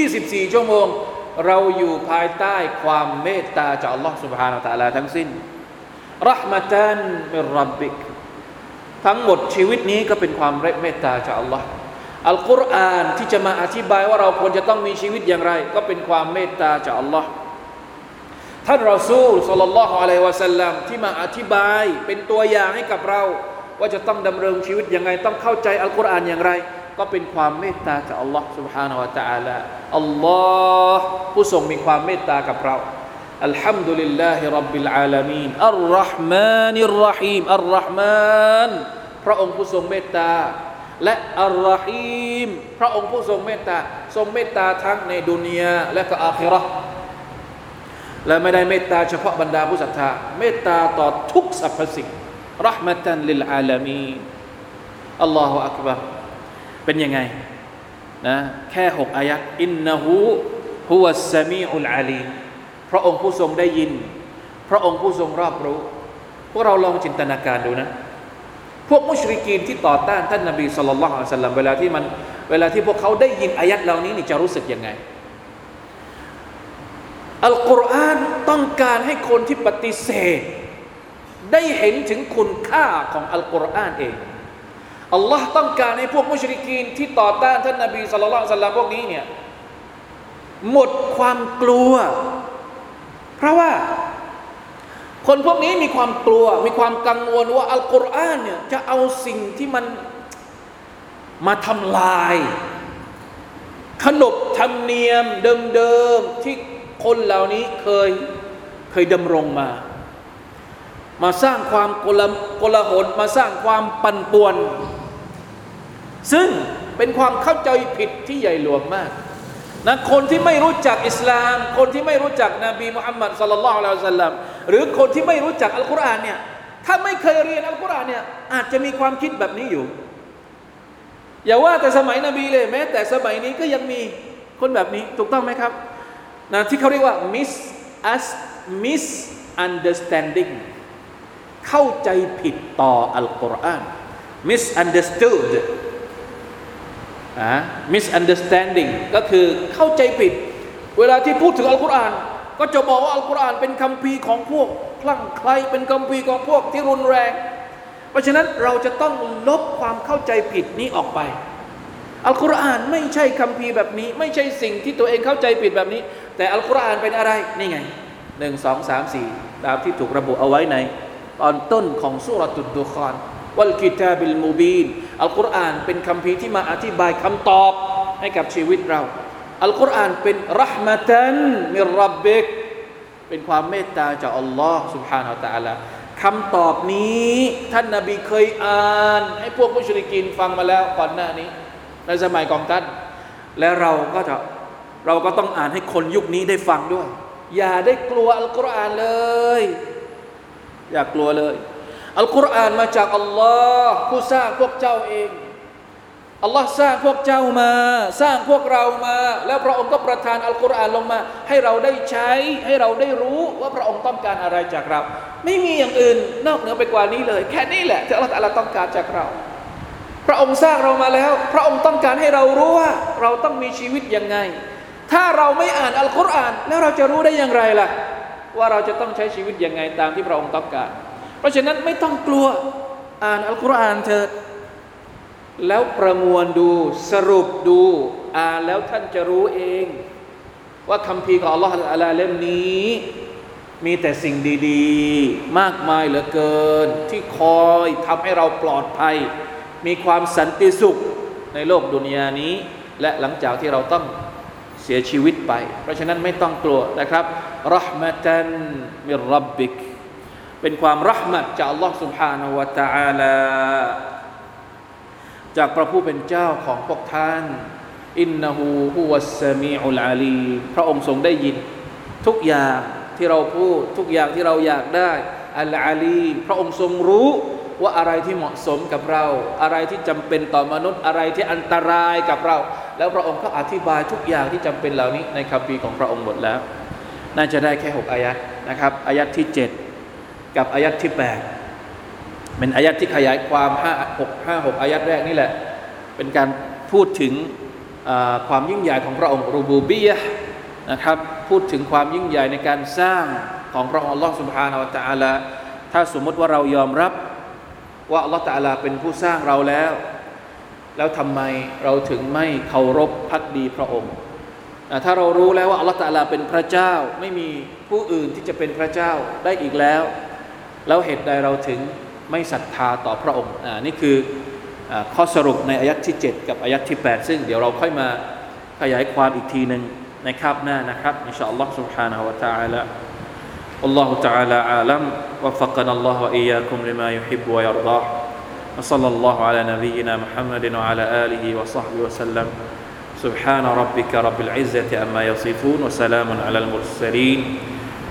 A: 24 ชั่วโมง เราอยู่ภายใต้ความเมตตาจากอัลลอฮ์ سبحانه และ تعالى ทั้งสิ้นรหมะตันมิรับบิกทั้งหมดชีวิตนี้ก็เป็นความเมตตาจากอัลลอฮ์อัลกุรอานที่จะมาอธิบายว่าเราควรจะต้องมีชีวิตอย่างไร ก็เป็นความเมตตาจากอัลลอฮ์ท่านรอซูลสัลลัลลอฮุอะลัยฮิวะสัลลัมที่มาอธิบายเป็นตัวอย่างให้กับเรา ว่าจะต้องดำเนินชีวิตยังไง ต้องเข้าใจอัลกุรอานอย่างไร ก็เป็นความเมตตาจากอัลลอฮ์ سبحانه และ تعالى อัลลอฮ์ผู้ทรงมีความเมตตากับเรา الحمد لله رب العالمين الرحمن الرحيم الرحمن พระองค์ผู้ทรงเมตตา และอัลรอฮีมพระองค์ผู้ทรงเมตตา ทรงเมตตาทั้งในดุนยาและก็อาคิเราะห์และไม่ได้เมตตาเฉพาะบรรดาผู้ศรัทธา เมตตาต่อทุกสรรพสิ่งรหมะตันลิลอาลามีอัลลอฮฺอักบาร เป็นยังไงนะแค่หกอายัดإنه هو السميع العليمพระองค์ผู้ทรงได้ยิน พระองค์ผู้ทรงรอบรู้ พวกเราลองจินตนาการดูนะ พวกمشركينที่ต่อต้านท่านนบีصلى الله عليه وسلمเวลาที่มันเวลาที่พวกเขาได้ยินอายัดเหล่านี้นี่จะรู้สึกยังไงอัลกุรอานต้องการให้คนที่ปฏิเสธ ได้เห็นถึงคุณค่าของอัลกุรอานเอง อัลลอฮ์ต้องการให้พวกมุชริกีนที่ต่อต้านท่านนบีสุลต่านละอัลพวกนี้เนี่ยหมดความกลัว เพราะว่าคนพวกนี้มีความกลัว มีความกังวลว่าอัลกุรอานเนี่ยจะเอาสิ่งที่มันมาทำลาย ขนบธรรมเนียมเดิมๆที่คนเหล่านี้เคยเคยดำรงมา มาสร้างความโกลโกลาหลมาสร้างความปั่นป่วน ซึ่งเป็นความเข้าใจผิดที่ใหญ่หลวงมากนะคนที่ไม่รู้จักอิสลาม คนที่ไม่รู้จักนบีมุฮัมมัดสลลัลลอฮุอะลัยฮิสัลลัมหรือคนที่ไม่รู้จักอัลกุรอานเนี่ยถ้าไม่เคยเรียนอัลกุรอานเนี่ยอาจจะมีความคิดแบบนี้อยู่ อย่าว่าแต่สมัยนบีเลยแม้แต่สมัยนี้ก็ยังมีคนแบบนี้ถูกต้องไหมครับนะที่เขาเรียกว่า mis us misunderstanding เข้าใจผิดต่ออัลกุรอาน misunderstood misunderstanding ก็คือเข้าใจผิด เวลาที่พูดถึงอัลกุรอานก็จะบอกว่าอัลกุรอานเป็นคำพีของพวกคลั่งไคล้เป็นคำพีของพวกที่รุนแรง เพราะฉะนั้นเราจะต้องลบความเข้าใจผิดนี้ออกไป อัลกุรอานไม่ใช่คำพีแบบนี้ ไม่ใช่สิ่งที่ตัวเองเข้าใจผิดแบบนี้ แต่อัลกุรอานเป็นอะไรนี่ไงหนึ่งสองสามสี่ตามที่ถูกระบุเอาไว้ในตอนต้นของสุรตุดดุคอน วัลกิตาบิลมูบีนอัลกุรอานเป็นคำพีที่มาอธิบายคำตอบให้กับชีวิตเรา อัลกุรอานเป็นรหมตันมิรับบิกเป็นความเมตตาจากอัลลอฮ์ سبحانه และ تعالى คำตอบนี้ท่านนาบีเคยอ่าน ให้พวกมุชริกินฟังมาแล้วก่อนหน้านี้ ในสมัยของท่าน และเราก็จะเราก็ต้องอ่านให้คนยุคนี้ได้ฟังด้วย อย่าได้กลัวอัลกุรอานเลย อย่ากลัวเลย อัลกุรอานมาจากอัลลอฮ์ผู้สร้างพวกเจ้าเองอัลลอฮ์สร้างพวกเจ้ามา สร้างพวกเรามา แล้วพระองค์ก็ประทานอัลกุรอานลงมา ให้เราได้ใช้ ให้เราได้รู้ว่าพระองค์ต้องการอะไรจากเรา ไม่มีอย่างอื่นนอกเหนือไปกว่านี้เลย แค่นี้แหละที่อัลลอฮ์ต้องการจากเรา พระองค์สร้างเรามาแล้ว พระองค์ต้องการให้เรารู้ว่า เราต้องมีชีวิตยังไง ถ้าเราไม่อ่านอัลกุรอาน แล้วเราจะรู้ได้อย่างไรล่ะ ว่าเราจะต้องใช้ชีวิตยังไงตามที่พระองค์ต้องการ เพราะฉะนั้นไม่ต้องกลัวอ่านอัลกุรอานเถิดแล้วประมวลดูสรุปดูอ่านแล้วท่านจะรู้เอง ว่าคำพีของอัลลอฮฺอัลลเล่มนี้ มีแต่สิ่งดีๆ มากมายเหลือเกิน ที่คอยทำให้เราปลอดภัย มีความสันติสุขในโลกดุนยานี้ และหลังจากที่เราต้องเสียชีวิตไป เพราะฉะนั้นไม่ต้องกลัวนะครับรหมตันมิรับบิก เป็นความรหมัดจากอัลลอฮ์ سبحانه และ تعالى จากพระผู้เป็นเจ้าของพวกท่าน อินนาหูฮุวัสสมีอุลอาลีพระองค์ทรงได้ยิน ทุกอย่างที่เราพูด ทุกอย่างที่เราอยากได้ อัลอาลีพระองค์ทรงรู้ว่าอะไรที่เหมาะสมกับเรา อะไรที่จำเป็นต่อมนุษย์ อะไรที่อันตรายกับเรา แล้วพระองค์ก็อธิบายทุกอย่างที่จำเป็นเหล่านี้ ในคัมภีร์ของพระองค์หมดแล้ว น่าจะได้แค่หกอายัดนะครับ อายัดที่เจ็ด กับอายัดที่แปดเป็นอายัดที่ขยายความห้าหกห้าหกอายัดแรกนี่แหละ เป็นการพูดถึงความยิ่งใหญ่ของพระองค์รูบูบียะนะครับพูดถึงความยิ่งใหญ่ในการสร้างของพระองค์ลอสุบฮานาวตะอาลาถ้าสมมติว่าเรายอมรับว่าอัลลอฮฺตะอาลาเป็นผู้สร้างเราแล้ว แล้วทำไมเราถึงไม่เคารพพักดีพระองค์ถ้าเรารู้แล้วว่าอัลลอฮฺตะอาลาเป็นพระเจ้าไม่มีผู้อื่นที่จะเป็นพระเจ้าได้อีกแล้ว แล้วเหตุใดเราถึงไม่ศรัทธาต่อพระองค์อ่านี่คืออข้อสรุปในอายัดที่ 7 กับอายัดที่ 8 ซึ่งเดี๋ยวเราค่อยมาขยายความอีกทีหนึ่งในคาบหน้านะครับอินชาอัลลอฮ์ سبحانه และ تعالى والله تعالى عالم وفقنا الله وإياكم لما يحب ويرضاه وصلى الله على نبينا محمد وعلى آله وصحبه وسلم سبحان ربك رب العزة أما يصفون وسلام على المرسلين